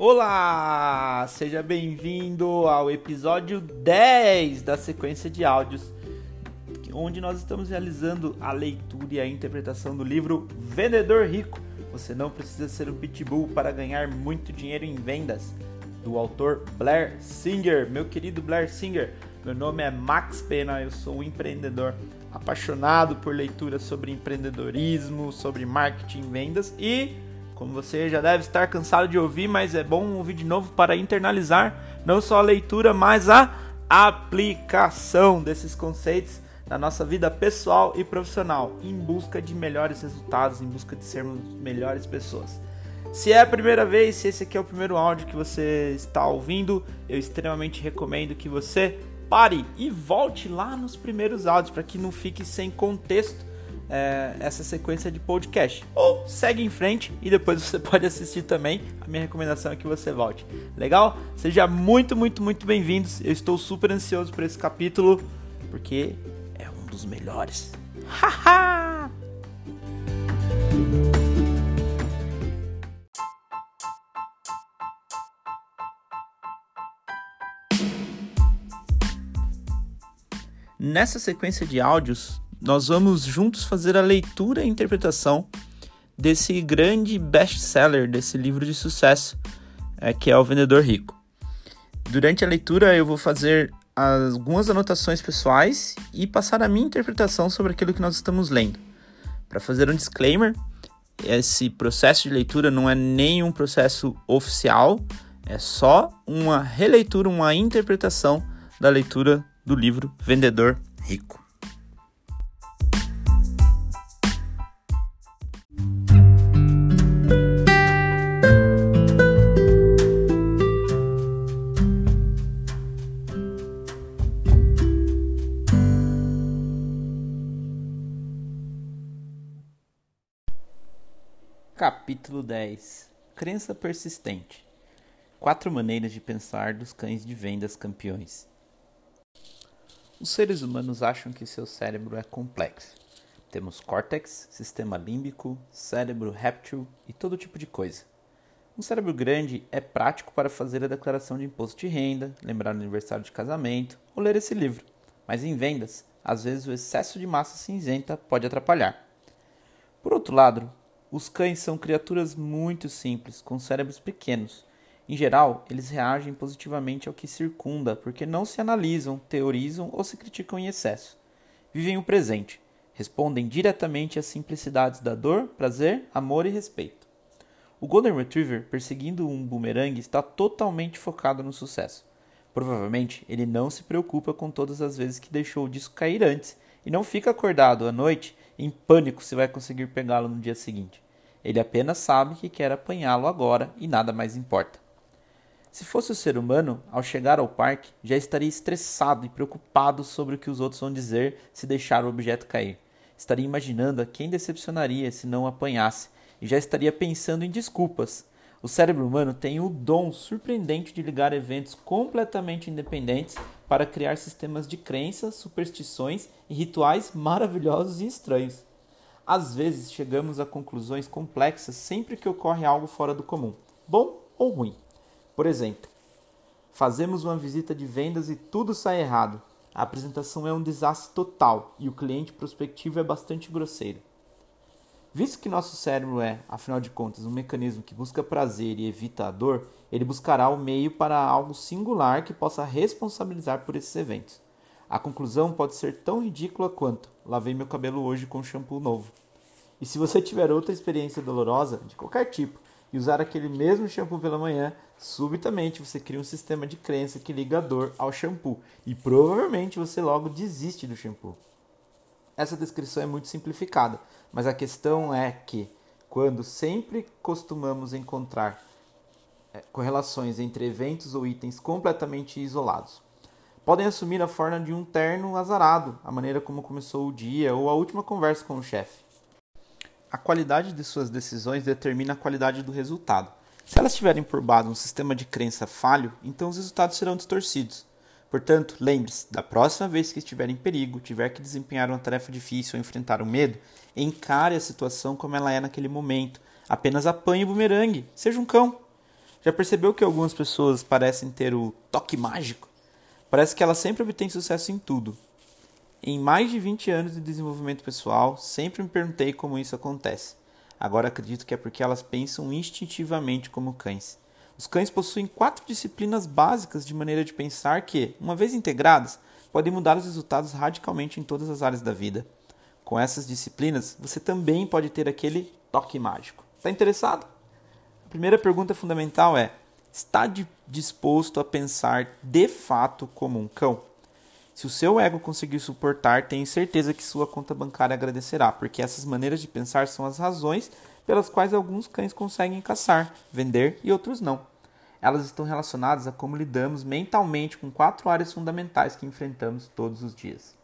Olá! Seja bem-vindo ao episódio 10 da sequência de áudios, onde nós estamos realizando a leitura e a interpretação do livro Vendedor Rico. Você não precisa ser um pitbull para ganhar muito dinheiro em vendas, do autor Blair Singer. Meu querido Blair Singer, meu nome é Max Pena, eu sou um empreendedor apaixonado por leitura sobre empreendedorismo, sobre marketing vendas e como você já deve estar cansado de ouvir, mas é bom ouvir de novo para internalizar não só a leitura, mas a aplicação desses conceitos na nossa vida pessoal e profissional, em busca de melhores resultados, em busca de sermos melhores pessoas. Se é a primeira vez, se esse aqui é o primeiro áudio que você está ouvindo, eu extremamente recomendo que você pare e volte lá nos primeiros áudios para que não fique sem contexto é, essa sequência de podcast. Ou segue em frente e depois você pode assistir também. A minha recomendação é que você volte. Legal? Seja muito, muito, muito bem-vindos. Eu estou super ansioso por esse capítulo porque é um dos melhores. Haha! Nessa sequência de áudios, nós vamos juntos fazer a leitura e interpretação desse grande best-seller, desse livro de sucesso, é, que é O Vendedor Rico. Durante a leitura, eu vou fazer algumas anotações pessoais e passar a minha interpretação sobre aquilo que nós estamos lendo. Para fazer um disclaimer, esse processo de leitura não é nenhum processo oficial, é só uma releitura, uma interpretação da leitura do livro Vendedor Rico. Capítulo 10 Crença persistente Quatro maneiras de pensar dos cães de vendas campeões. Os seres humanos acham que seu cérebro é complexo. Temos córtex, sistema límbico, cérebro réptil e todo tipo de coisa. Um cérebro grande é prático para fazer a declaração de imposto de renda, lembrar o aniversário de casamento ou ler esse livro. Mas em vendas, às vezes o excesso de massa cinzenta pode atrapalhar. Por outro lado, os cães são criaturas muito simples, com cérebros pequenos. Em geral, eles reagem positivamente ao que circunda, porque não se analisam, teorizam ou se criticam em excesso. Vivem o presente, respondem diretamente às simplicidades da dor, prazer, amor e respeito. O Golden Retriever, perseguindo um boomerang, está totalmente focado no sucesso. Provavelmente ele não se preocupa com todas as vezes que deixou o disco cair antes e não fica acordado à noite em pânico se vai conseguir pegá-lo no dia seguinte. Ele apenas sabe que quer apanhá-lo agora e nada mais importa. Se fosse o ser humano, ao chegar ao parque, já estaria estressado e preocupado sobre o que os outros vão dizer se deixar o objeto cair. Estaria imaginando a quem decepcionaria se não apanhasse e já estaria pensando em desculpas. O cérebro humano tem o dom surpreendente de ligar eventos completamente independentes para criar sistemas de crenças, superstições e rituais maravilhosos e estranhos. Às vezes chegamos a conclusões complexas sempre que ocorre algo fora do comum, bom ou ruim. Por exemplo, fazemos uma visita de vendas e tudo sai errado. A apresentação é um desastre total e o cliente prospectivo é bastante grosseiro. Visto que nosso cérebro é, afinal de contas, um mecanismo que busca prazer e evita a dor, ele buscará o meio para algo singular que possa responsabilizar por esses eventos. A conclusão pode ser tão ridícula quanto: lavei meu cabelo hoje com shampoo novo. E se você tiver outra experiência dolorosa, de qualquer tipo, e usar aquele mesmo shampoo pela manhã, subitamente você cria um sistema de crença que liga a dor ao shampoo e provavelmente você logo desiste do shampoo. Essa descrição é muito simplificada, mas a questão é que, quando sempre costumamos encontrar é, correlações entre eventos ou itens completamente isolados, podem assumir a forma de um terno azarado, a maneira como começou o dia ou a última conversa com o chefe. A qualidade de suas decisões determina a qualidade do resultado. Se elas tiverem por base um sistema de crença falho, então os resultados serão distorcidos. Portanto, lembre-se, da próxima vez que estiver em perigo, tiver que desempenhar uma tarefa difícil ou enfrentar um medo, encare a situação como ela é naquele momento. Apenas apanhe o bumerangue, seja um cão. Já percebeu que algumas pessoas parecem ter o toque mágico? Parece que elas sempre obtêm sucesso em tudo. Em mais de 20 anos de desenvolvimento pessoal, sempre me perguntei como isso acontece. Agora acredito que é porque elas pensam instintivamente como cães. Os cães possuem quatro disciplinas básicas de maneira de pensar que, uma vez integradas, podem mudar os resultados radicalmente em todas as áreas da vida. Com essas disciplinas, você também pode ter aquele toque mágico. Está interessado? A primeira pergunta fundamental é: está disposto a pensar de fato como um cão? Se o seu ego conseguir suportar, tenho certeza que sua conta bancária agradecerá, porque essas maneiras de pensar são as razões pelas quais alguns cães conseguem caçar, vender e outros não. Elas estão relacionadas a como lidamos mentalmente com quatro áreas fundamentais que enfrentamos todos os dias.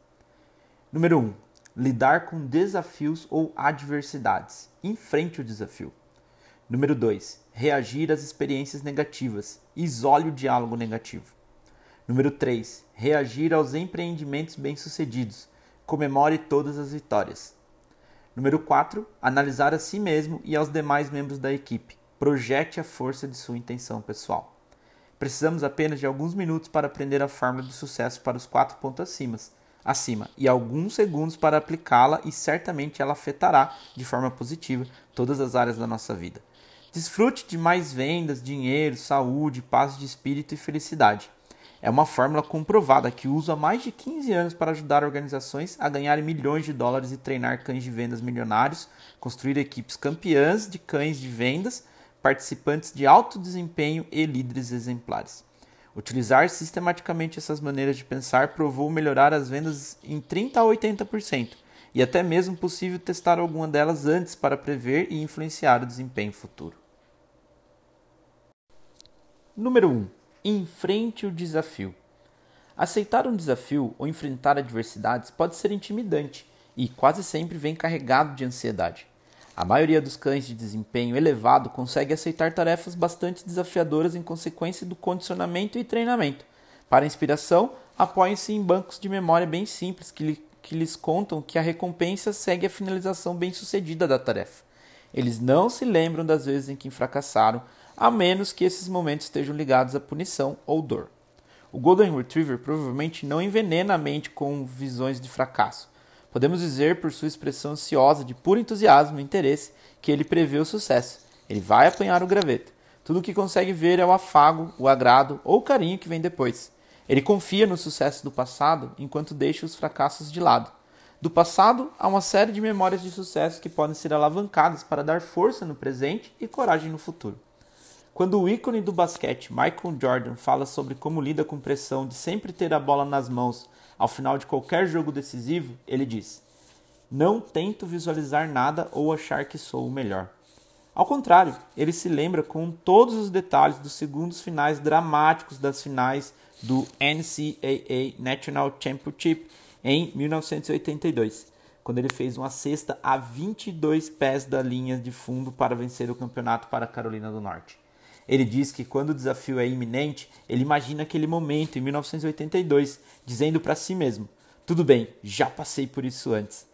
Número 1. Um, lidar com desafios ou adversidades. Enfrente o desafio. Número 2. Reagir às experiências negativas. Isole o diálogo negativo. Número 3. Reagir aos empreendimentos bem-sucedidos. Comemore todas as vitórias. Número 4. Analisar a si mesmo e aos demais membros da equipe. Projete a força de sua intenção pessoal. Precisamos apenas de alguns minutos para aprender a fórmula do sucesso para os quatro pontos acima, acima e alguns segundos para aplicá-la e certamente ela afetará de forma positiva todas as áreas da nossa vida. Desfrute de mais vendas, dinheiro, saúde, paz de espírito e felicidade. É uma fórmula comprovada que uso há mais de 15 anos para ajudar organizações a ganharem milhões de dólares e treinar cães de vendas milionários, construir equipes campeãs de cães de vendas, participantes de alto desempenho e líderes exemplares. Utilizar sistematicamente essas maneiras de pensar provou melhorar as vendas em 30 a 80% e até mesmo possível testar alguma delas antes para prever e influenciar o desempenho futuro. Número 1. Enfrente o desafio. Aceitar um desafio ou enfrentar adversidades pode ser intimidante e quase sempre vem carregado de ansiedade. A maioria dos cães de desempenho elevado consegue aceitar tarefas bastante desafiadoras em consequência do condicionamento e treinamento. Para inspiração, apoiem-se em bancos de memória bem simples que, lhe, que lhes contam que a recompensa segue a finalização bem-sucedida da tarefa. Eles não se lembram das vezes em que fracassaram, a menos que esses momentos estejam ligados à punição ou dor. O Golden Retriever provavelmente não envenena a mente com visões de fracasso. Podemos dizer, por sua expressão ansiosa de puro entusiasmo e interesse, que ele prevê o sucesso. Ele vai apanhar o graveto. Tudo o que consegue ver é o afago, o agrado ou o carinho que vem depois. Ele confia no sucesso do passado enquanto deixa os fracassos de lado. Do passado, há uma série de memórias de sucesso que podem ser alavancadas para dar força no presente e coragem no futuro. Quando o ícone do basquete, Michael Jordan, fala sobre como lida com pressão de sempre ter a bola nas mãos ao final de qualquer jogo decisivo, ele diz: Não tento visualizar nada ou achar que sou o melhor. Ao contrário, ele se lembra com todos os detalhes dos segundos finais dramáticos das finais do NCAA National Championship em 1982, quando ele fez uma cesta a 22 pés da linha de fundo para vencer o campeonato para a Carolina do Norte. Ele diz que quando o desafio é iminente, ele imagina aquele momento em 1982, dizendo para si mesmo: Tudo bem, já passei por isso antes.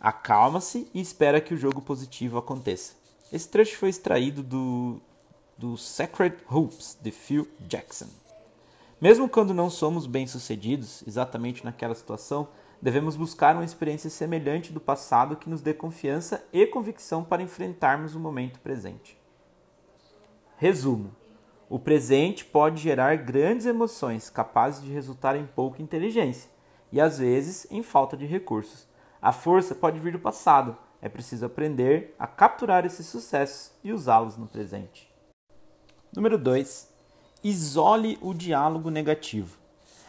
Acalma-se e espera que o jogo positivo aconteça. Esse trecho foi extraído do, do Sacred Hoops de Phil Jackson. Mesmo quando não somos bem-sucedidos exatamente naquela situação, devemos buscar uma experiência semelhante do passado que nos dê confiança e convicção para enfrentarmos o momento presente. Resumo: o presente pode gerar grandes emoções capazes de resultar em pouca inteligência e às vezes em falta de recursos. A força pode vir do passado, é preciso aprender a capturar esses sucessos e usá-los no presente. Número 2. Isole o diálogo negativo.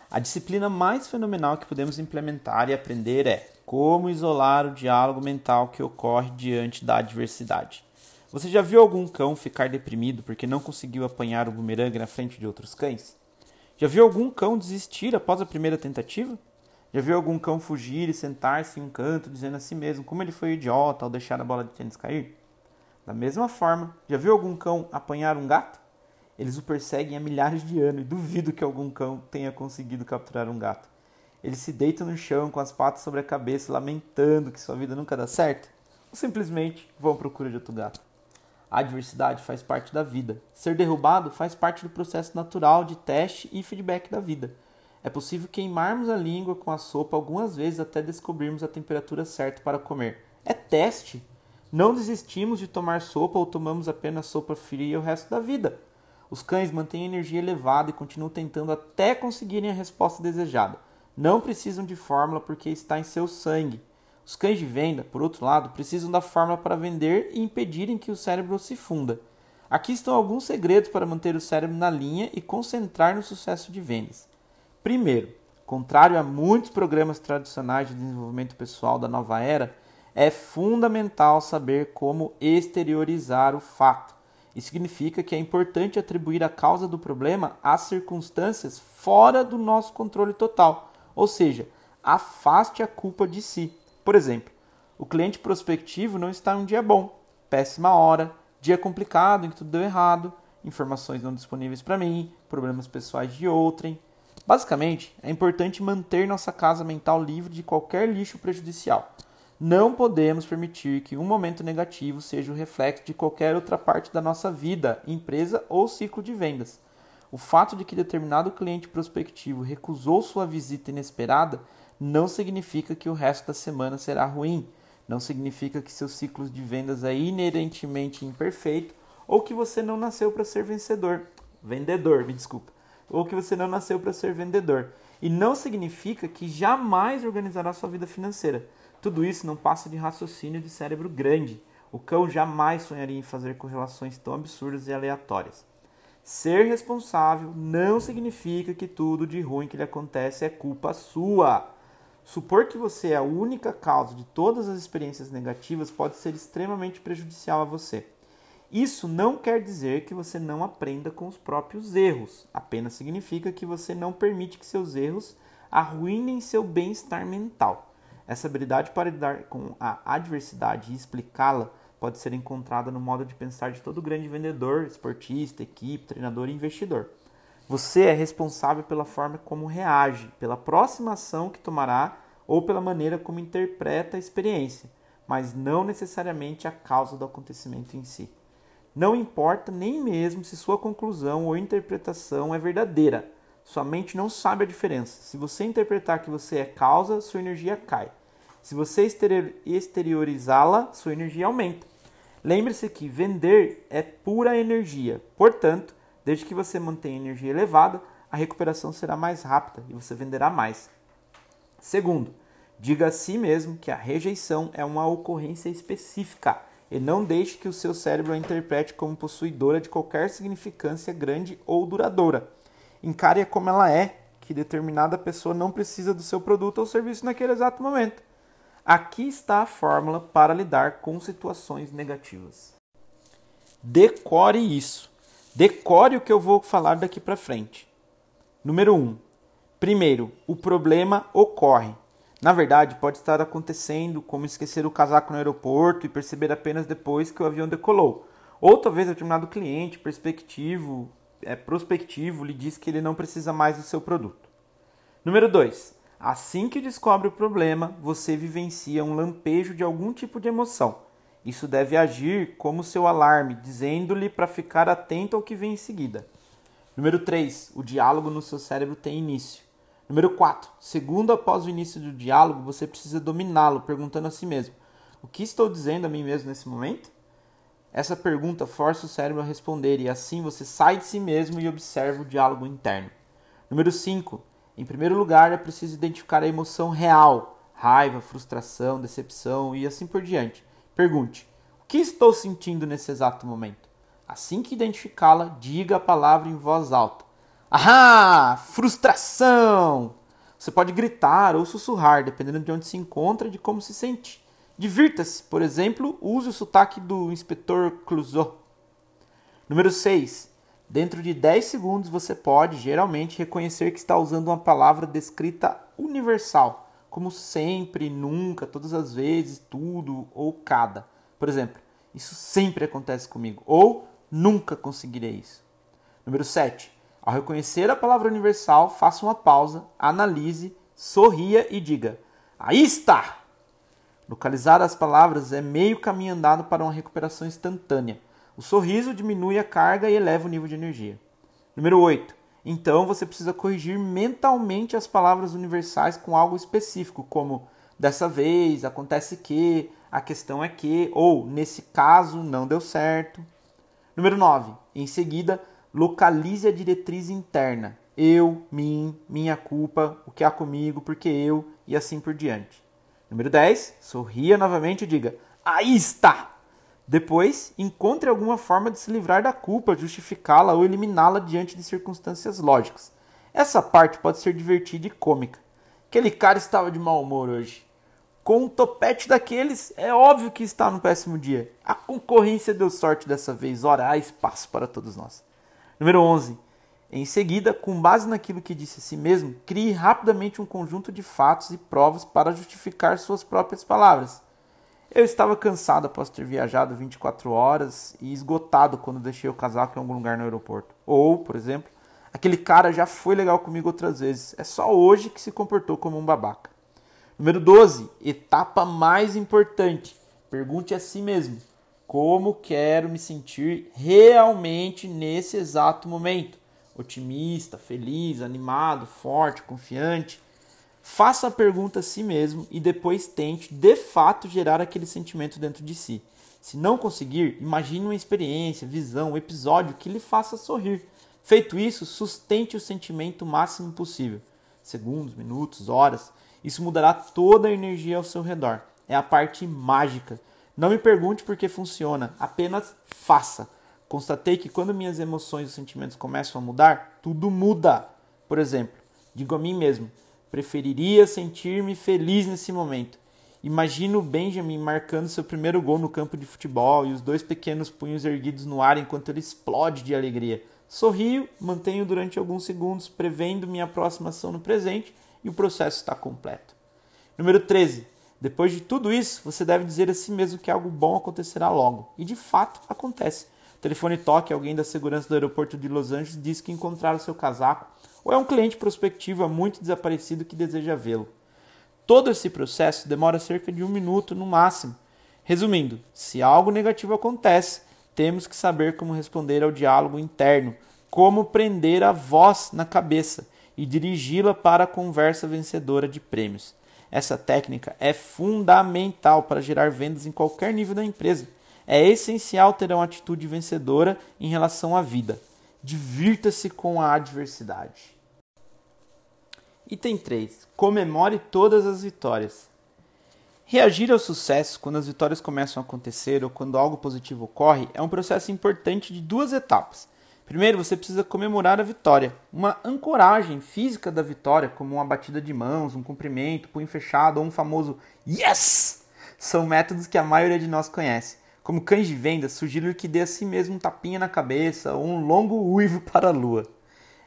A disciplina mais fenomenal que podemos implementar e aprender é como isolar o diálogo mental que ocorre diante da adversidade. Você já viu algum cão ficar deprimido porque não conseguiu apanhar o bumerangue na frente de outros cães? Já viu algum cão desistir após a primeira tentativa? Já viu algum cão fugir e sentar-se em um canto dizendo a si mesmo como ele foi idiota ao deixar a bola de tênis cair? Da mesma forma, já viu algum cão apanhar um gato? Eles o perseguem há milhares de anos e duvido que algum cão tenha conseguido capturar um gato. Eles se deitam no chão com as patas sobre a cabeça, lamentando que sua vida nunca dá certo, ou simplesmente vão à procura de outro gato. A adversidade faz parte da vida. Ser derrubado faz parte do processo natural de teste e feedback da vida. É possível queimarmos a língua com a sopa algumas vezes até descobrirmos a temperatura certa para comer. É teste. Não desistimos de tomar sopa ou tomamos apenas sopa fria o resto da vida. Os cães mantêm energia elevada e continuam tentando até conseguirem a resposta desejada. Não precisam de fórmula porque está em seu sangue. Os cães de venda, por outro lado, precisam da fórmula para vender e impedirem que o cérebro se funda. Aqui estão alguns segredos para manter o cérebro na linha e concentrar no sucesso de vendas. Primeiro, contrário a muitos programas tradicionais de desenvolvimento pessoal da nova era, é fundamental saber como exteriorizar o fato. Isso significa que é importante atribuir a causa do problema às circunstâncias fora do nosso controle total, ou seja, afaste a culpa de si. Por exemplo, o cliente prospectivo não está em um dia bom, péssima hora, dia complicado em que tudo deu errado, informações não disponíveis para mim, problemas pessoais de outrem. Basicamente, é importante manter nossa casa mental livre de qualquer lixo prejudicial. Não podemos permitir que um momento negativo seja o reflexo de qualquer outra parte da nossa vida, empresa ou ciclo de vendas. O fato de que determinado cliente prospectivo recusou sua visita inesperada não significa que o resto da semana será ruim. Não significa que seu ciclo de vendas é inerentemente imperfeito ou que você não nasceu para ser vencedor. Vendedor, me desculpa. Ou que você não nasceu para ser vendedor. E não significa que jamais organizará sua vida financeira. Tudo isso não passa de raciocínio de cérebro grande. O cão jamais sonharia em fazer correlações tão absurdas e aleatórias. Ser responsável não significa que tudo de ruim que lhe acontece é culpa sua. Supor que você é a única causa de todas as experiências negativas pode ser extremamente prejudicial a você. Isso não quer dizer que você não aprenda com os próprios erros, apenas significa que você não permite que seus erros arruinem seu bem-estar mental. Essa habilidade para lidar com a adversidade e explicá-la pode ser encontrada no modo de pensar de todo grande vendedor, esportista, equipe, treinador e investidor. Você é responsável pela forma como reage, pela próxima ação que tomará ou pela maneira como interpreta a experiência, mas não necessariamente a causa do acontecimento em si. Não importa nem mesmo se sua conclusão ou interpretação é verdadeira. Sua mente não sabe a diferença. Se você interpretar que você é causa, sua energia cai. Se você exteriorizá-la, sua energia aumenta. Lembre-se que vender é pura energia. Portanto, Desde que você mantenha energia elevada, a recuperação será mais rápida e você venderá mais. Segundo, diga a si mesmo que a rejeição é uma ocorrência específica e não deixe que o seu cérebro a interprete como possuidora de qualquer significância grande ou duradoura. Encare-a como ela é, que determinada pessoa não precisa do seu produto ou serviço naquele exato momento. Aqui está a fórmula para lidar com situações negativas. Decore isso. Decore o que eu vou falar daqui para frente. Número 1. Um, primeiro, o problema ocorre. Na verdade, pode estar acontecendo como esquecer o casaco no aeroporto e perceber apenas depois que o avião decolou. Ou talvez determinado cliente perspectivo, é, prospectivo lhe diz que ele não precisa mais do seu produto. Número 2. Assim que descobre o problema, você vivencia um lampejo de algum tipo de emoção. Isso deve agir como seu alarme, dizendo-lhe para ficar atento ao que vem em seguida. Número 3. O diálogo no seu cérebro tem início. Número 4. Segundo após o início do diálogo, você precisa dominá-lo, perguntando a si mesmo: O que estou dizendo a mim mesmo nesse momento? Essa pergunta força o cérebro a responder e assim você sai de si mesmo e observa o diálogo interno. Número 5. Em primeiro lugar, é preciso identificar a emoção real: raiva, frustração, decepção e assim por diante. Pergunte: o que estou sentindo nesse exato momento? Assim que identificá-la, diga a palavra em voz alta. Ahá! Frustração! Você pode gritar ou sussurrar, dependendo de onde se encontra e de como se sente. Divirta-se, por exemplo, use o sotaque do inspetor Clouseau. Número 6. Dentro de 10 segundos você pode, geralmente, reconhecer que está usando uma palavra descrita universal como sempre, nunca, todas as vezes, tudo ou cada. Por exemplo, isso sempre acontece comigo ou nunca conseguirei isso. Número 7. Ao reconhecer a palavra universal, faça uma pausa, analise, sorria e diga: Aí está! Localizar as palavras é meio caminho andado para uma recuperação instantânea. O sorriso diminui a carga e eleva o nível de energia. Número 8. Então você precisa corrigir mentalmente as palavras universais com algo específico, como dessa vez, acontece que, a questão é que, ou nesse caso não deu certo. Número 9. Em seguida, localize a diretriz interna. Eu, mim, minha culpa, o que há comigo, porque eu e assim por diante. Número 10. Sorria novamente e diga: Aí está! Depois, encontre alguma forma de se livrar da culpa, justificá-la ou eliminá-la diante de circunstâncias lógicas. Essa parte pode ser divertida e cômica. Aquele cara estava de mau humor hoje. Com um topete daqueles, é óbvio que está no péssimo dia. A concorrência deu sorte dessa vez. Ora, há espaço para todos nós. Número 11. Em seguida, com base naquilo que disse a si mesmo, crie rapidamente um conjunto de fatos e provas para justificar suas próprias palavras. Eu estava cansado após ter viajado 24 horas e esgotado quando deixei o casaco em algum lugar no aeroporto. Ou, por exemplo, aquele cara já foi legal comigo outras vezes, é só hoje que se comportou como um babaca. Número 12, etapa mais importante. Pergunte a si mesmo: como quero me sentir realmente nesse exato momento? Otimista, feliz, animado, forte, confiante? Faça a pergunta a si mesmo e depois tente, de fato, gerar aquele sentimento dentro de si. Se não conseguir, imagine uma experiência, visão, um episódio que lhe faça sorrir. Feito isso, sustente o sentimento o máximo possível. Segundos, minutos, horas. Isso mudará toda a energia ao seu redor. É a parte mágica. Não me pergunte por que funciona, apenas faça. Constatei que quando minhas emoções e sentimentos começam a mudar, tudo muda. Por exemplo, digo a mim mesmo: Preferiria sentir-me feliz nesse momento. Imagino Benjamin marcando seu primeiro gol no campo de futebol e os dois pequenos punhos erguidos no ar enquanto ele explode de alegria. Sorrio, mantenho durante alguns segundos, prevendo minha próxima ação no presente e o processo está completo. Número 13. Depois de tudo isso, você deve dizer a si mesmo que algo bom acontecerá logo. E de fato acontece. O telefone toque, alguém da segurança do aeroporto de Los Angeles diz que encontraram seu casaco ou é um cliente prospectivo há muito desaparecido que deseja vê-lo. Todo esse processo demora cerca de um minuto no máximo. Resumindo, se algo negativo acontece, temos que saber como responder ao diálogo interno, como prender a voz na cabeça e dirigi-la para a conversa vencedora de prêmios. Essa técnica é fundamental para gerar vendas em qualquer nível da empresa. É essencial ter uma atitude vencedora em relação à vida. Divirta-se com a adversidade. Item 3. Comemore todas as vitórias. Reagir ao sucesso quando as vitórias começam a acontecer ou quando algo positivo ocorre é um processo importante de duas etapas. Primeiro, você precisa comemorar a vitória. Uma ancoragem física da vitória, como uma batida de mãos, um cumprimento, punho fechado ou um famoso yes, são métodos que a maioria de nós conhece. Como cães de venda, sugiro que dê a si mesmo um tapinha na cabeça ou um longo uivo para a lua.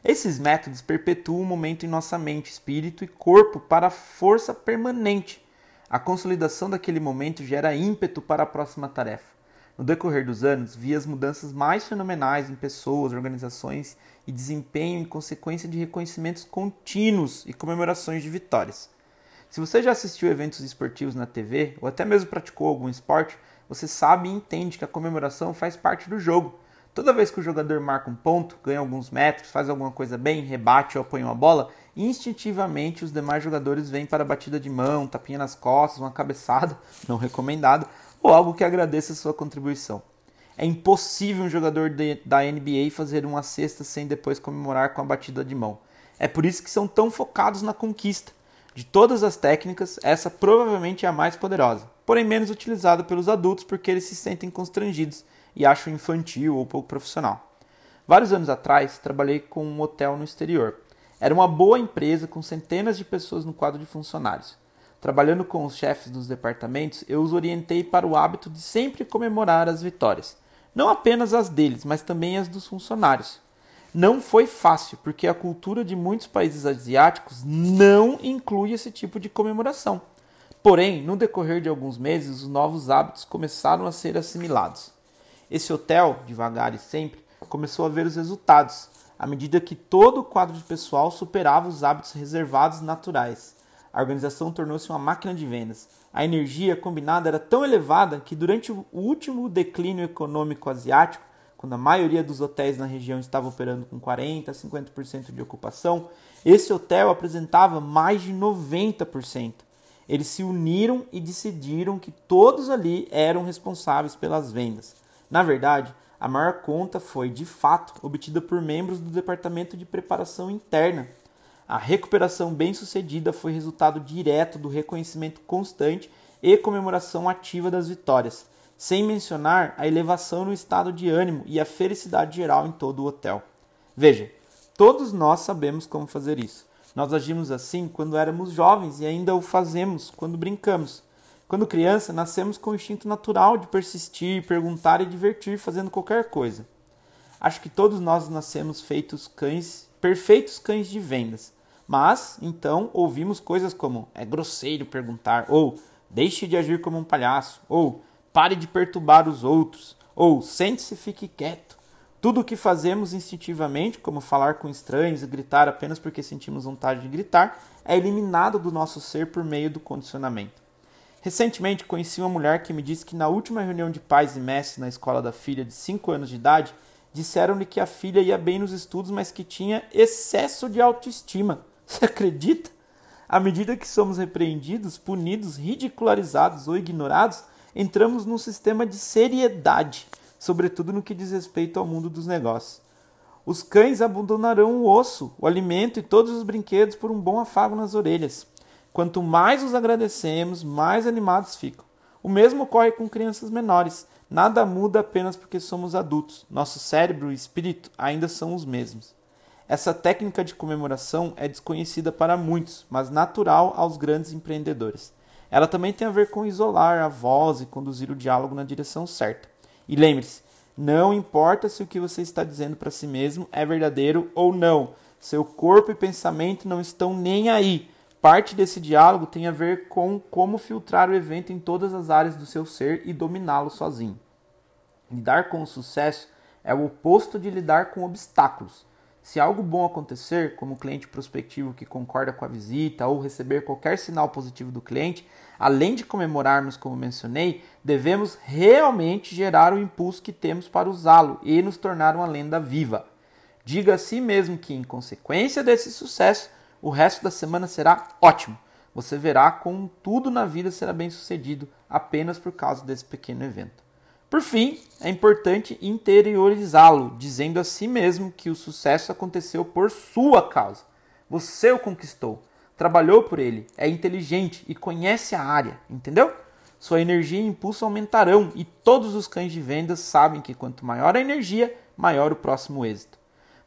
Esses métodos perpetuam o momento em nossa mente, espírito e corpo para a força permanente. A consolidação daquele momento gera ímpeto para a próxima tarefa. No decorrer dos anos, vi as mudanças mais fenomenais em pessoas, organizações e desempenho em consequência de reconhecimentos contínuos e comemorações de vitórias. Se você já assistiu eventos esportivos na TV ou até mesmo praticou algum esporte, você sabe e entende que a comemoração faz parte do jogo Toda vez que o jogador marca um ponto, ganha alguns metros, faz alguma coisa bem, rebate ou apanha uma bola, instintivamente os demais jogadores vêm para a batida de mão, tapinha nas costas, uma cabeçada, não recomendado, ou algo que agradeça sua contribuição. É impossível um jogador de, da NBA fazer uma cesta sem depois comemorar com a batida de mão. É por isso que são tão focados na conquista. De todas as técnicas, essa provavelmente é a mais poderosa, porém menos utilizada pelos adultos porque eles se sentem constrangidos e acho infantil ou pouco profissional. Vários anos atrás, trabalhei com um hotel no exterior. Era uma boa empresa com centenas de pessoas no quadro de funcionários. Trabalhando com os chefes dos departamentos, eu os orientei para o hábito de sempre comemorar as vitórias. Não apenas as deles, mas também as dos funcionários. Não foi fácil, porque a cultura de muitos países asiáticos não inclui esse tipo de comemoração. Porém, no decorrer de alguns meses, os novos hábitos começaram a ser assimilados. Esse hotel, devagar e sempre, começou a ver os resultados, à medida que todo o quadro de pessoal superava os hábitos reservados naturais. A organização tornou-se uma máquina de vendas. A energia combinada era tão elevada que, durante o último declínio econômico asiático, quando a maioria dos hotéis na região estava operando com 40% a 50% de ocupação, esse hotel apresentava mais de 90%. Eles se uniram e decidiram que todos ali eram responsáveis pelas vendas. Na verdade, a maior conta foi, de fato, obtida por membros do departamento de preparação interna a recuperação bem-sucedida foi resultado direto do reconhecimento constante e comemoração ativa das vitórias, sem mencionar a elevação no estado de ânimo e a felicidade geral em todo o hotel. Veja, todos nós sabemos como fazer isso. Nós agimos assim quando éramos jovens e ainda o fazemos quando brincamos. Quando criança, nascemos com o instinto natural de persistir, perguntar e divertir fazendo qualquer coisa. Acho que todos nós nascemos feitos cães, perfeitos cães de vendas. Mas, então, ouvimos coisas como é grosseiro perguntar, ou deixe de agir como um palhaço, ou pare de perturbar os outros, ou sente-se e fique quieto. Tudo o que fazemos instintivamente, como falar com estranhos e gritar apenas porque sentimos vontade de gritar, é eliminado do nosso ser por meio do condicionamento. Recentemente conheci uma mulher que me disse que na última reunião de pais e mestres na escola da filha de 5 anos de idade, disseram-lhe que a filha ia bem nos estudos, mas que tinha excesso de autoestima. Você acredita? À medida que somos repreendidos, punidos, ridicularizados ou ignorados, entramos num sistema de seriedade, sobretudo no que diz respeito ao mundo dos negócios. Os cães abandonarão o osso, o alimento e todos os brinquedos por um bom afago nas orelhas. Quanto mais os agradecemos, mais animados ficam. O mesmo ocorre com crianças menores. Nada muda apenas porque somos adultos. Nosso cérebro e espírito ainda são os mesmos. Essa técnica de comemoração é desconhecida para muitos, mas natural aos grandes empreendedores. Ela também tem a ver com isolar a voz e conduzir o diálogo na direção certa. E lembre-se, não importa se o que você está dizendo para si mesmo é verdadeiro ou não, seu corpo e pensamento não estão nem aí. Parte desse diálogo tem a ver com como filtrar o evento em todas as áreas do seu ser e dominá-lo sozinho. Lidar com o sucesso é o oposto de lidar com obstáculos. Se algo bom acontecer, como cliente prospectivo que concorda com a visita ou receber qualquer sinal positivo do cliente, além de comemorarmos como mencionei, devemos realmente gerar o impulso que temos para usá-lo e nos tornar uma lenda viva. Diga a si mesmo que, em consequência desse sucesso, o resto da semana será ótimo. Você verá como tudo na vida será bem sucedido apenas por causa desse pequeno evento. Por fim, é importante interiorizá-lo, dizendo a si mesmo que o sucesso aconteceu por sua causa. Você o conquistou, trabalhou por ele, é inteligente e conhece a área, entendeu? Sua energia e impulso aumentarão e todos os cães de vendas sabem que quanto maior a energia, maior o próximo êxito.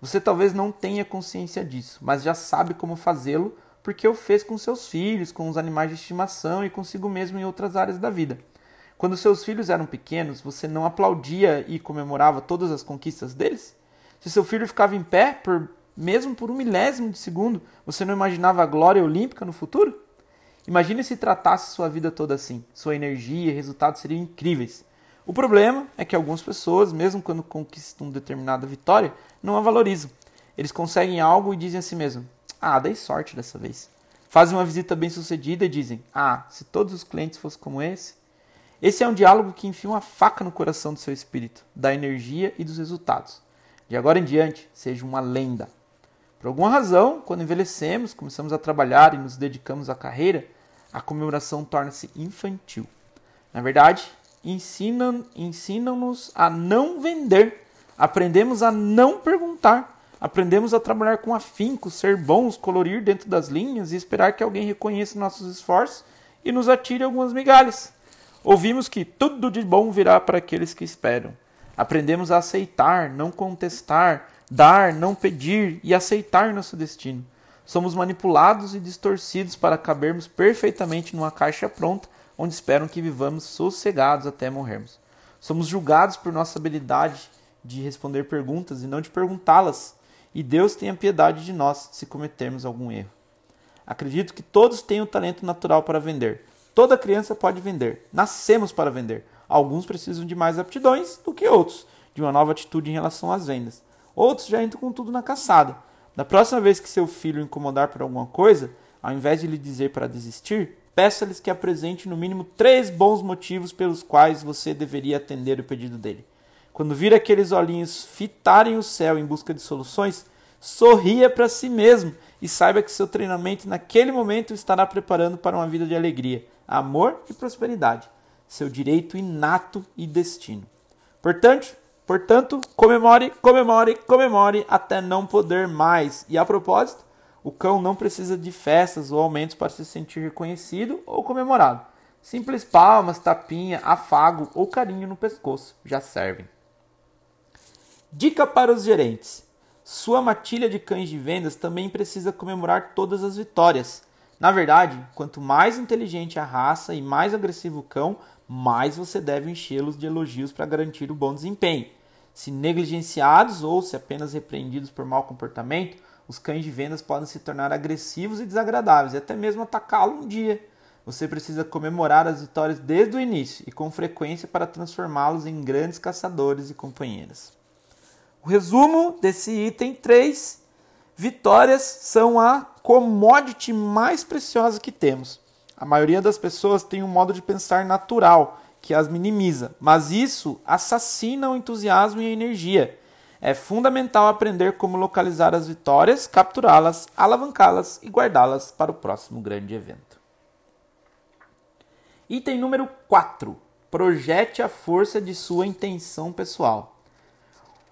Você talvez não tenha consciência disso, mas já sabe como fazê-lo porque o fez com seus filhos, com os animais de estimação e consigo mesmo em outras áreas da vida. Quando seus filhos eram pequenos, você não aplaudia e comemorava todas as conquistas deles? Se seu filho ficava em pé, por, mesmo por um milésimo de segundo, você não imaginava a glória olímpica no futuro? Imagine se tratasse sua vida toda assim. Sua energia e resultados seriam incríveis. O problema é que algumas pessoas, mesmo quando conquistam determinada vitória, não a valorizam. Eles conseguem algo e dizem a si mesmo: Ah, dei sorte dessa vez. Fazem uma visita bem sucedida e dizem: Ah, se todos os clientes fossem como esse. Esse é um diálogo que enfia uma faca no coração do seu espírito, da energia e dos resultados. De agora em diante, seja uma lenda. Por alguma razão, quando envelhecemos, começamos a trabalhar e nos dedicamos à carreira, a comemoração torna-se infantil. Na verdade, ensinam-nos ensinam a não vender, aprendemos a não perguntar, aprendemos a trabalhar com afinco, ser bons, colorir dentro das linhas e esperar que alguém reconheça nossos esforços e nos atire algumas migalhas. Ouvimos que tudo de bom virá para aqueles que esperam. Aprendemos a aceitar, não contestar, dar, não pedir e aceitar nosso destino. Somos manipulados e distorcidos para cabermos perfeitamente numa caixa pronta, onde esperam que vivamos sossegados até morrermos. Somos julgados por nossa habilidade de responder perguntas e não de perguntá-las, e Deus tenha piedade de nós se cometermos algum erro. Acredito que todos têm o talento natural para vender, Toda criança pode vender. Nascemos para vender. Alguns precisam de mais aptidões do que outros, de uma nova atitude em relação às vendas. Outros já entram com tudo na caçada. Da próxima vez que seu filho incomodar por alguma coisa, ao invés de lhe dizer para desistir, peça-lhes que apresente no mínimo três bons motivos pelos quais você deveria atender o pedido dele. Quando vir aqueles olhinhos fitarem o céu em busca de soluções, sorria para si mesmo e saiba que seu treinamento naquele momento estará preparando para uma vida de alegria, amor e prosperidade, seu direito inato e destino. Portanto, portanto, comemore, comemore, comemore até não poder mais. E a propósito, o cão não precisa de festas ou aumentos para se sentir reconhecido ou comemorado. Simples palmas, tapinha, afago ou carinho no pescoço já servem. Dica para os gerentes: sua matilha de cães de vendas também precisa comemorar todas as vitórias. Na verdade, quanto mais inteligente a raça e mais agressivo o cão, mais você deve enchê-los de elogios para garantir o bom desempenho. Se negligenciados ou se apenas repreendidos por mau comportamento, os cães de vendas podem se tornar agressivos e desagradáveis e até mesmo atacá-lo um dia. Você precisa comemorar as vitórias desde o início e com frequência para transformá-los em grandes caçadores e companheiras. O resumo desse item 3: vitórias são a commodity mais preciosa que temos. A maioria das pessoas tem um modo de pensar natural que as minimiza, mas isso assassina o entusiasmo e a energia. É fundamental aprender como localizar as vitórias, capturá-las, alavancá-las e guardá-las para o próximo grande evento. Item número 4. Projete a força de sua intenção pessoal.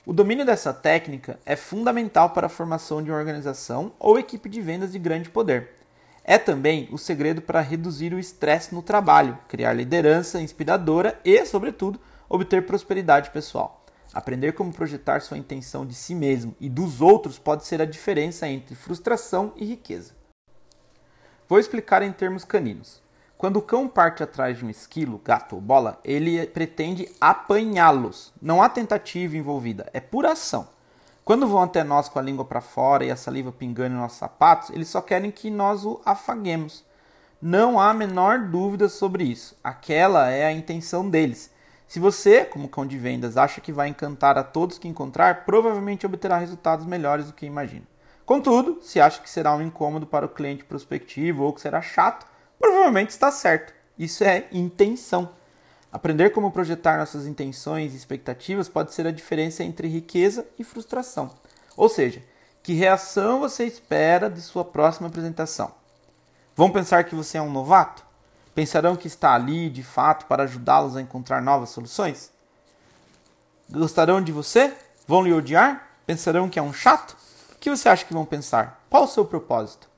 O domínio dessa técnica é fundamental para a formação de uma organização ou equipe de vendas de grande poder. É também o segredo para reduzir o estresse no trabalho, criar liderança inspiradora e, sobretudo, obter prosperidade pessoal. Aprender como projetar sua intenção de si mesmo e dos outros pode ser a diferença entre frustração e riqueza. Vou explicar em termos caninos. Quando o cão parte atrás de um esquilo, gato ou bola, ele pretende apanhá-los. Não há tentativa envolvida, é pura ação. Quando vão até nós com a língua para fora e a saliva pingando em nossos sapatos, eles só querem que nós o afaguemos. Não há a menor dúvida sobre isso. Aquela é a intenção deles. Se você, como cão de vendas, acha que vai encantar a todos que encontrar, provavelmente obterá resultados melhores do que imagina. Contudo, se acha que será um incômodo para o cliente prospectivo ou que será chato, provavelmente está certo. Isso é intenção. Aprender como projetar nossas intenções e expectativas pode ser a diferença entre riqueza e frustração. Ou seja, que reação você espera de sua próxima apresentação? Vão pensar que você é um novato? Pensarão que está ali de fato para ajudá-los a encontrar novas soluções? Gostarão de você? Vão lhe odiar? Pensarão que é um chato? O que você acha que vão pensar? Qual o seu propósito?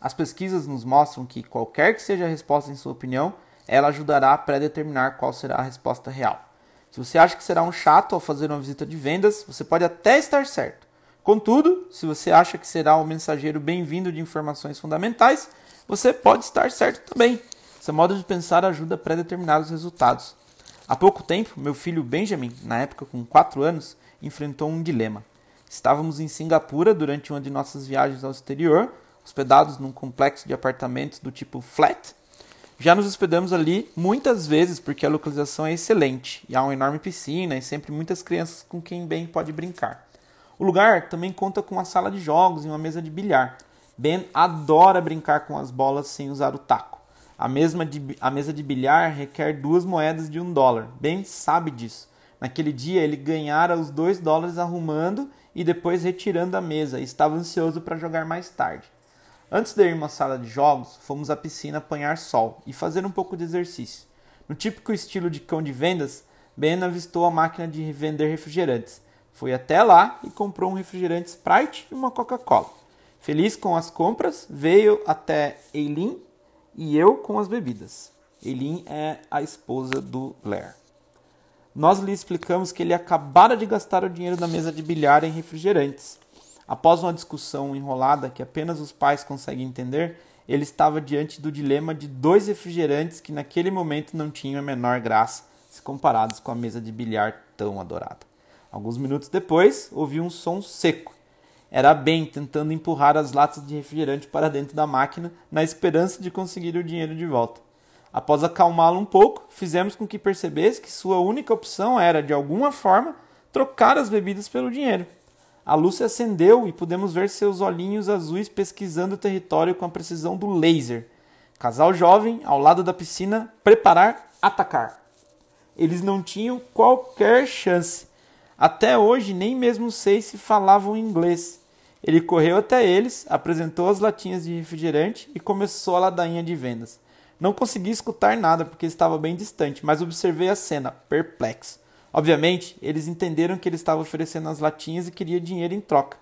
As pesquisas nos mostram que qualquer que seja a resposta em sua opinião, ela ajudará a predeterminar qual será a resposta real. Se você acha que será um chato ao fazer uma visita de vendas, você pode até estar certo. Contudo, se você acha que será um mensageiro bem-vindo de informações fundamentais, você pode estar certo também. Seu modo de pensar ajuda a predeterminar os resultados. Há pouco tempo, meu filho Benjamin, na época com 4 anos, enfrentou um dilema. Estávamos em Singapura durante uma de nossas viagens ao exterior hospedados num complexo de apartamentos do tipo flat. Já nos hospedamos ali muitas vezes porque a localização é excelente e há uma enorme piscina e sempre muitas crianças com quem bem pode brincar. O lugar também conta com uma sala de jogos e uma mesa de bilhar. Ben adora brincar com as bolas sem usar o taco. A, mesma de, a mesa de bilhar requer duas moedas de um dólar. Ben sabe disso. Naquele dia ele ganhara os dois dólares arrumando e depois retirando a mesa estava ansioso para jogar mais tarde. Antes de irmos à sala de jogos, fomos à piscina apanhar sol e fazer um pouco de exercício. No típico estilo de cão de vendas, Ben avistou a máquina de vender refrigerantes. Foi até lá e comprou um refrigerante Sprite e uma Coca-Cola. Feliz com as compras, veio até Eileen e eu com as bebidas. Eileen é a esposa do Blair. Nós lhe explicamos que ele acabara de gastar o dinheiro da mesa de bilhar em refrigerantes Após uma discussão enrolada que apenas os pais conseguem entender, ele estava diante do dilema de dois refrigerantes que naquele momento não tinham a menor graça se comparados com a mesa de bilhar tão adorada. Alguns minutos depois, ouvi um som seco. Era Ben tentando empurrar as latas de refrigerante para dentro da máquina na esperança de conseguir o dinheiro de volta. Após acalmá-lo um pouco, fizemos com que percebesse que sua única opção era, de alguma forma, trocar as bebidas pelo dinheiro. A luz se acendeu e pudemos ver seus olhinhos azuis pesquisando o território com a precisão do laser. Casal jovem, ao lado da piscina, preparar, atacar. Eles não tinham qualquer chance. Até hoje, nem mesmo sei se falavam inglês. Ele correu até eles, apresentou as latinhas de refrigerante e começou a ladainha de vendas. Não consegui escutar nada porque estava bem distante, mas observei a cena, perplexo. Obviamente, eles entenderam que ele estava oferecendo as latinhas e queria dinheiro em troca.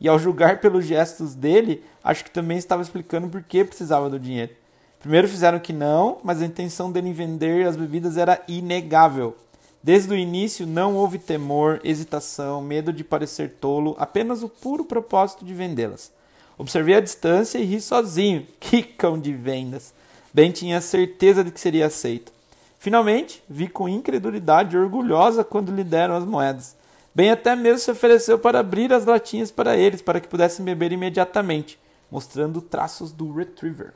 E ao julgar pelos gestos dele, acho que também estava explicando por que precisava do dinheiro. Primeiro fizeram que não, mas a intenção dele em vender as bebidas era inegável. Desde o início não houve temor, hesitação, medo de parecer tolo, apenas o puro propósito de vendê-las. Observei a distância e ri sozinho. Que cão de vendas! Bem tinha certeza de que seria aceito. Finalmente, vi com incredulidade orgulhosa quando lhe deram as moedas. Bem até mesmo se ofereceu para abrir as latinhas para eles, para que pudessem beber imediatamente, mostrando traços do retriever.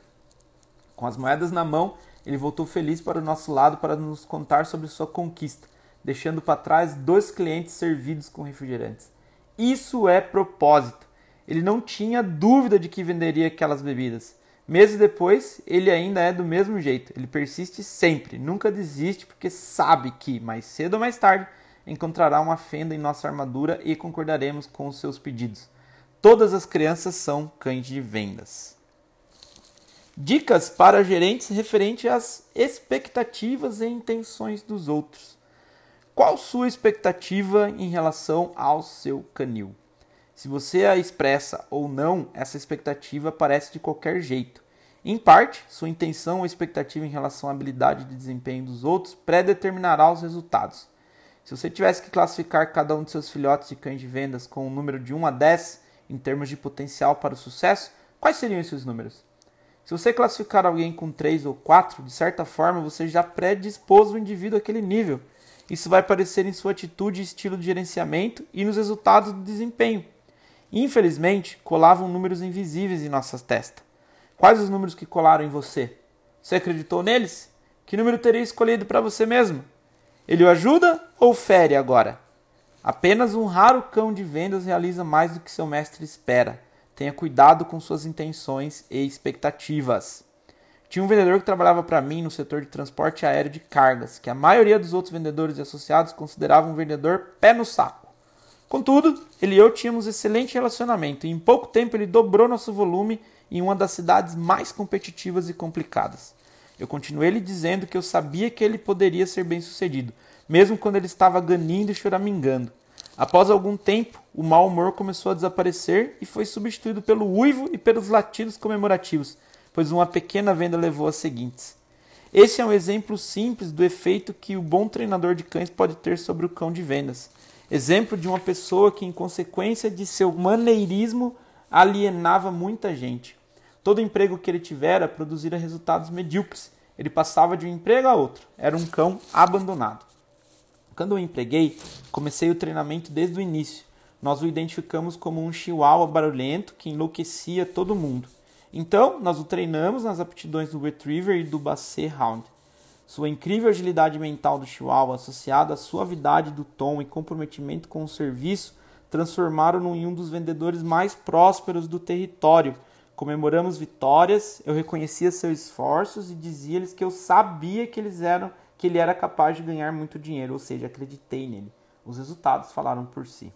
Com as moedas na mão, ele voltou feliz para o nosso lado para nos contar sobre sua conquista, deixando para trás dois clientes servidos com refrigerantes. Isso é propósito. Ele não tinha dúvida de que venderia aquelas bebidas. Meses depois, ele ainda é do mesmo jeito. Ele persiste sempre, nunca desiste, porque sabe que, mais cedo ou mais tarde, encontrará uma fenda em nossa armadura e concordaremos com os seus pedidos. Todas as crianças são cães de vendas. Dicas para gerentes referente às expectativas e intenções dos outros. Qual sua expectativa em relação ao seu canil? Se você a expressa ou não, essa expectativa aparece de qualquer jeito. Em parte, sua intenção ou expectativa em relação à habilidade de desempenho dos outros predeterminará os resultados. Se você tivesse que classificar cada um de seus filhotes de cães de vendas com um número de 1 a 10 em termos de potencial para o sucesso, quais seriam esses números? Se você classificar alguém com 3 ou 4, de certa forma você já predispôs o indivíduo àquele nível. Isso vai aparecer em sua atitude e estilo de gerenciamento e nos resultados do desempenho. Infelizmente, colavam números invisíveis em nossas testas. Quais os números que colaram em você? Você acreditou neles? Que número teria escolhido para você mesmo? Ele o ajuda ou fere agora? Apenas um raro cão de vendas realiza mais do que seu mestre espera. Tenha cuidado com suas intenções e expectativas. Tinha um vendedor que trabalhava para mim no setor de transporte aéreo de cargas, que a maioria dos outros vendedores e associados consideravam um vendedor pé no saco. Contudo, ele e eu tínhamos excelente relacionamento e em pouco tempo ele dobrou nosso volume em uma das cidades mais competitivas e complicadas. Eu continuei lhe dizendo que eu sabia que ele poderia ser bem sucedido, mesmo quando ele estava ganindo e choramingando. Após algum tempo, o mau humor começou a desaparecer e foi substituído pelo uivo e pelos latidos comemorativos, pois uma pequena venda levou às seguintes. Esse é um exemplo simples do efeito que o bom treinador de cães pode ter sobre o cão de vendas. Exemplo de uma pessoa que, em consequência de seu maneirismo, alienava muita gente. Todo emprego que ele tivera produzira resultados medíocres. Ele passava de um emprego a outro. Era um cão abandonado. Quando eu empreguei, comecei o treinamento desde o início. Nós o identificamos como um chihuahua barulhento que enlouquecia todo mundo. Então, nós o treinamos nas aptidões do Retriever e do Basset Hound. Sua incrível agilidade mental do Chihuahua, associada à suavidade do tom e comprometimento com o serviço, transformaram-no em um dos vendedores mais prósperos do território. Comemoramos vitórias, eu reconhecia seus esforços e dizia-lhes que eu sabia que eles eram que ele era capaz de ganhar muito dinheiro, ou seja, acreditei nele. Os resultados falaram por si.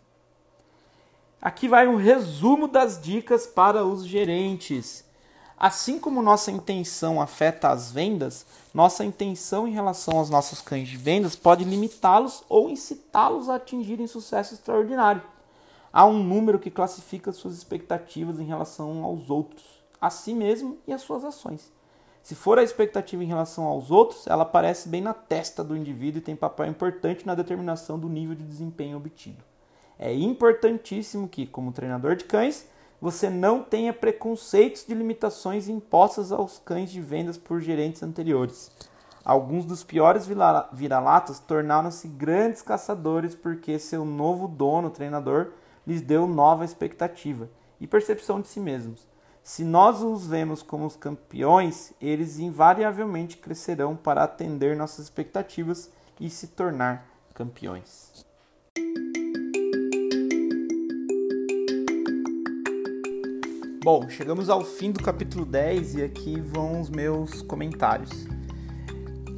Aqui vai um resumo das dicas para os gerentes. Assim como nossa intenção afeta as vendas, nossa intenção em relação aos nossos cães de vendas pode limitá-los ou incitá-los a atingirem sucesso extraordinário. Há um número que classifica suas expectativas em relação aos outros, a si mesmo e às suas ações. Se for a expectativa em relação aos outros, ela aparece bem na testa do indivíduo e tem papel importante na determinação do nível de desempenho obtido. É importantíssimo que, como treinador de cães, você não tenha preconceitos de limitações impostas aos cães de vendas por gerentes anteriores. Alguns dos piores vira-latas tornaram-se grandes caçadores porque seu novo dono, treinador, lhes deu nova expectativa e percepção de si mesmos. Se nós os vemos como os campeões, eles invariavelmente crescerão para atender nossas expectativas e se tornar campeões. Bom, chegamos ao fim do capítulo 10 e aqui vão os meus comentários.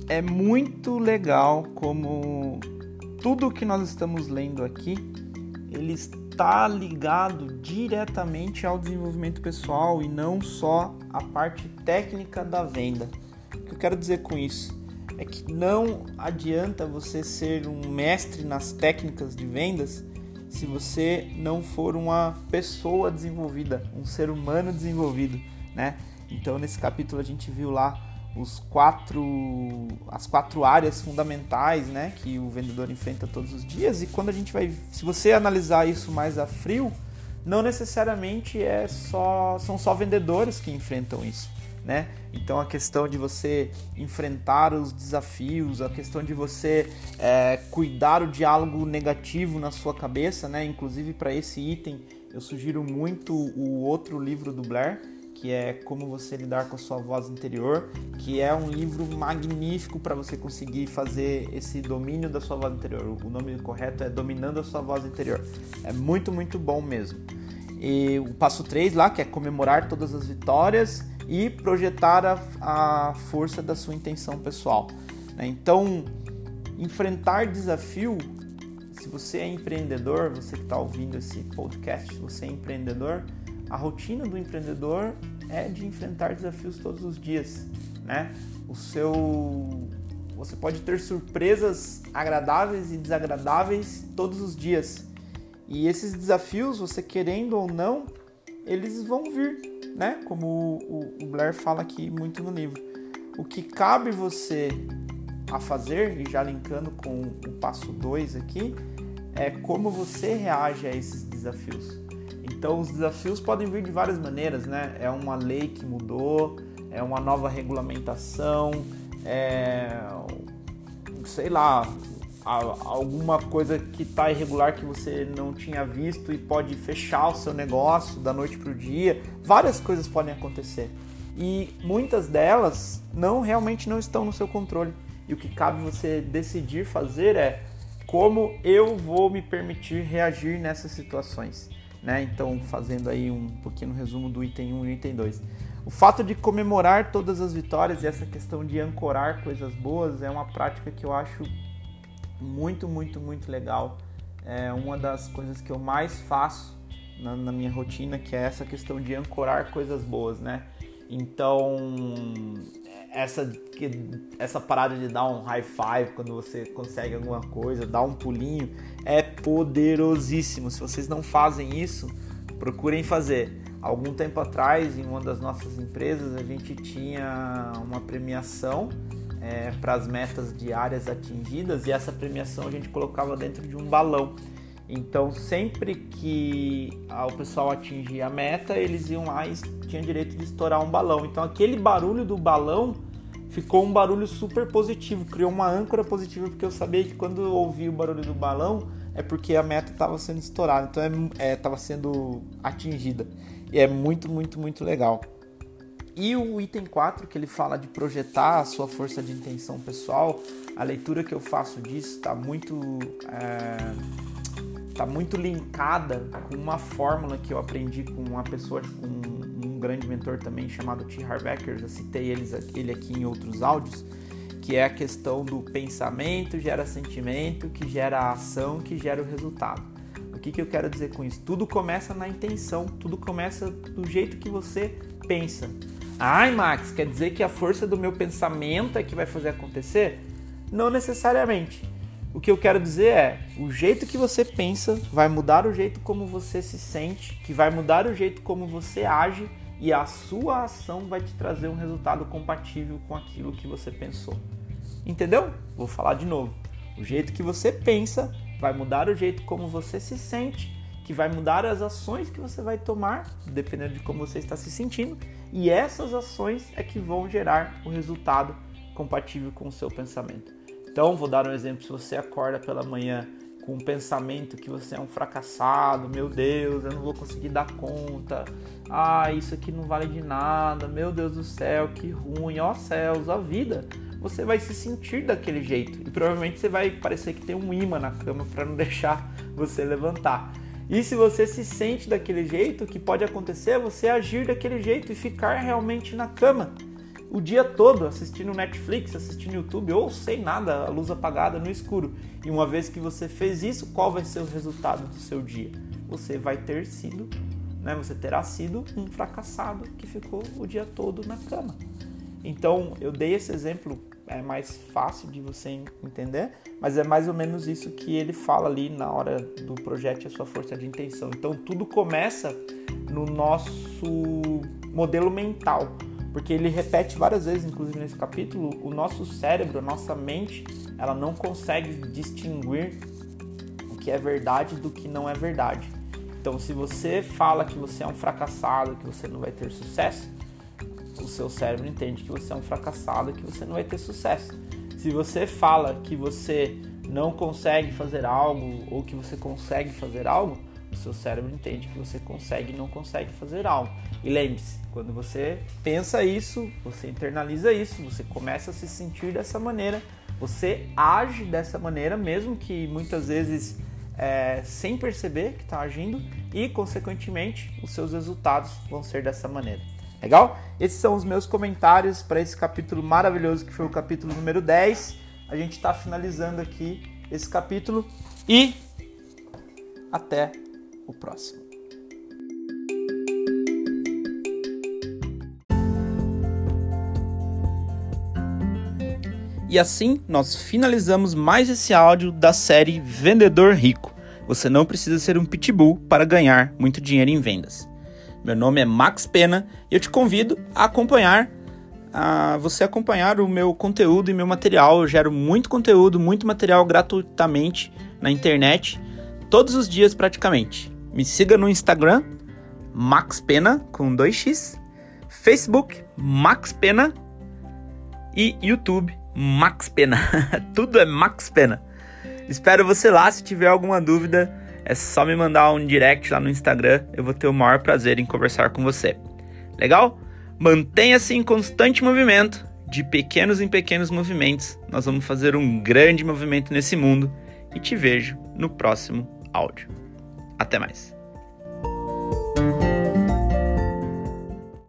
É muito legal como tudo que nós estamos lendo aqui, ele está ligado diretamente ao desenvolvimento pessoal e não só a parte técnica da venda. O que eu quero dizer com isso? É que não adianta você ser um mestre nas técnicas de vendas se você não for uma pessoa desenvolvida, um ser humano desenvolvido, né? Então nesse capítulo a gente viu lá os quatro as quatro áreas fundamentais, né, que o vendedor enfrenta todos os dias e quando a gente vai, se você analisar isso mais a frio, não necessariamente é só são só vendedores que enfrentam isso né? Então a questão de você enfrentar os desafios, a questão de você é, cuidar o diálogo negativo na sua cabeça, né? Inclusive para esse item eu sugiro muito o outro livro do Blair, que é Como Você Lidar com a Sua Voz Interior, que é um livro magnífico para você conseguir fazer esse domínio da sua voz interior. O nome correto é Dominando a Sua Voz Interior. É muito, muito bom mesmo. E o passo 3 lá, que é comemorar todas as vitórias e projetar a, a força da sua intenção pessoal. Né? Então, enfrentar desafio, se você é empreendedor, você que está ouvindo esse podcast, você é empreendedor, a rotina do empreendedor é de enfrentar desafios todos os dias, né? O seu você pode ter surpresas agradáveis e desagradáveis todos os dias. E esses desafios, você querendo ou não, eles vão vir, né? Como o, o Blair fala aqui muito no livro. O que cabe você a fazer, e já linkando com o passo 2 aqui, é como você reage a esses desafios. Então, os desafios podem vir de várias maneiras, né? É uma lei que mudou, é uma nova regulamentação, é sei lá, alguma coisa que está irregular que você não tinha visto e pode fechar o seu negócio da noite para o dia. Várias coisas podem acontecer e muitas delas não realmente não estão no seu controle. E o que cabe você decidir fazer é como eu vou me permitir reagir nessas situações. Né? Então, fazendo aí um pequeno resumo do item 1 e item 2. O fato de comemorar todas as vitórias e essa questão de ancorar coisas boas é uma prática que eu acho muito, muito, muito legal. É uma das coisas que eu mais faço na, na, minha rotina, que é essa questão de ancorar coisas boas, né? Então, essa, essa parada de dar um high five quando você consegue alguma coisa, dar um pulinho, é poderosíssimo. Se vocês não fazem isso, procurem fazer. Algum tempo atrás, em uma das nossas empresas, a gente tinha uma premiação é, para as metas diárias atingidas e essa premiação a gente colocava dentro de um balão. Então, sempre que o pessoal atingia a meta, eles iam lá e tinham direito de estourar um balão. Então, aquele barulho do balão ficou um barulho super positivo, criou uma âncora positiva, porque eu sabia que quando eu ouvi o barulho do balão é porque a meta estava sendo estourada, então estava é, sendo atingida. E é muito, muito, muito legal. E o item 4, que ele fala de projetar a sua força de intenção pessoal, a leitura que eu faço disso está muito, é, tá muito linkada com uma fórmula que eu aprendi com uma pessoa, com um, grande mentor também chamado T. Harbecker, já citei eles, ele aqui em outros áudios, que é a questão do pensamento gera sentimento, que gera ação, que gera o resultado. O que, que eu quero dizer com isso? Tudo começa na intenção, tudo começa do jeito que você pensa. Ai, Max, quer dizer que a força do meu pensamento é que vai fazer acontecer? Não necessariamente. O que eu quero dizer é, o jeito que você pensa vai mudar o jeito como você se sente, que vai mudar o jeito como você age e a sua ação vai te trazer um resultado compatível com aquilo que você pensou. Entendeu? Vou falar de novo. O jeito que você pensa vai mudar o jeito como você se sente que vai mudar as ações que você vai tomar, dependendo de como você está se sentindo, e essas ações é que vão gerar o resultado compatível com o seu pensamento. Então, vou dar um exemplo: se você acorda pela manhã com um pensamento que você é um fracassado, meu Deus, eu não vou conseguir dar conta, ah, isso aqui não vale de nada, meu Deus do céu, que ruim, ó céus, a vida, você vai se sentir daquele jeito. E provavelmente você vai parecer que tem um imã na cama para não deixar você levantar. E se você se sente daquele jeito, o que pode acontecer é você agir daquele jeito e ficar realmente na cama o dia todo assistindo Netflix, assistindo YouTube ou sem nada, a luz apagada no escuro. E uma vez que você fez isso, qual vai ser o resultado do seu dia? Você vai ter sido, né, você terá sido um fracassado que ficou o dia todo na cama. Então, eu dei esse exemplo, é mais fácil de você entender, mas é mais ou menos isso que ele fala ali na hora do projeto a sua força de intenção. Então, tudo começa no nosso modelo mental porque ele repete várias vezes, inclusive nesse capítulo, o nosso cérebro, a nossa mente, ela não consegue distinguir o que é verdade do que não é verdade. Então, se você fala que você é um fracassado, que você não vai ter sucesso, o seu cérebro entende que você é um fracassado, que você não vai ter sucesso. Se você fala que você não consegue fazer algo ou que você consegue fazer algo, o seu cérebro entende que você consegue e não consegue fazer algo. E lembre-se, quando você pensa isso, você internaliza isso, você começa a se sentir dessa maneira, você age dessa maneira, mesmo que muitas vezes é, sem perceber que está agindo, e consequentemente os seus resultados vão ser dessa maneira. Legal? Esses são os meus comentários para esse capítulo maravilhoso que foi o capítulo número 10. A gente está finalizando aqui esse capítulo e até o próximo. E assim nós finalizamos mais esse áudio da série Vendedor Rico. Você não precisa ser um pitbull para ganhar muito dinheiro em vendas. Meu nome é Max Pena e eu te convido a acompanhar a você acompanhar o meu conteúdo e meu material. Eu gero muito conteúdo, muito material gratuitamente na internet, todos os dias praticamente. Me siga no Instagram, Max Pena, com 2x, Facebook, Max Pena e YouTube, Max Pena. Tudo é Max Pena. Espero você lá. Se tiver alguma dúvida, é só me mandar um direct lá no Instagram. Eu vou ter o maior prazer em conversar com você. Legal? Mantenha-se em constante movimento. De pequenos em pequenos movimentos, nós vamos fazer um grande movimento nesse mundo. E te vejo no próximo áudio. Até mais.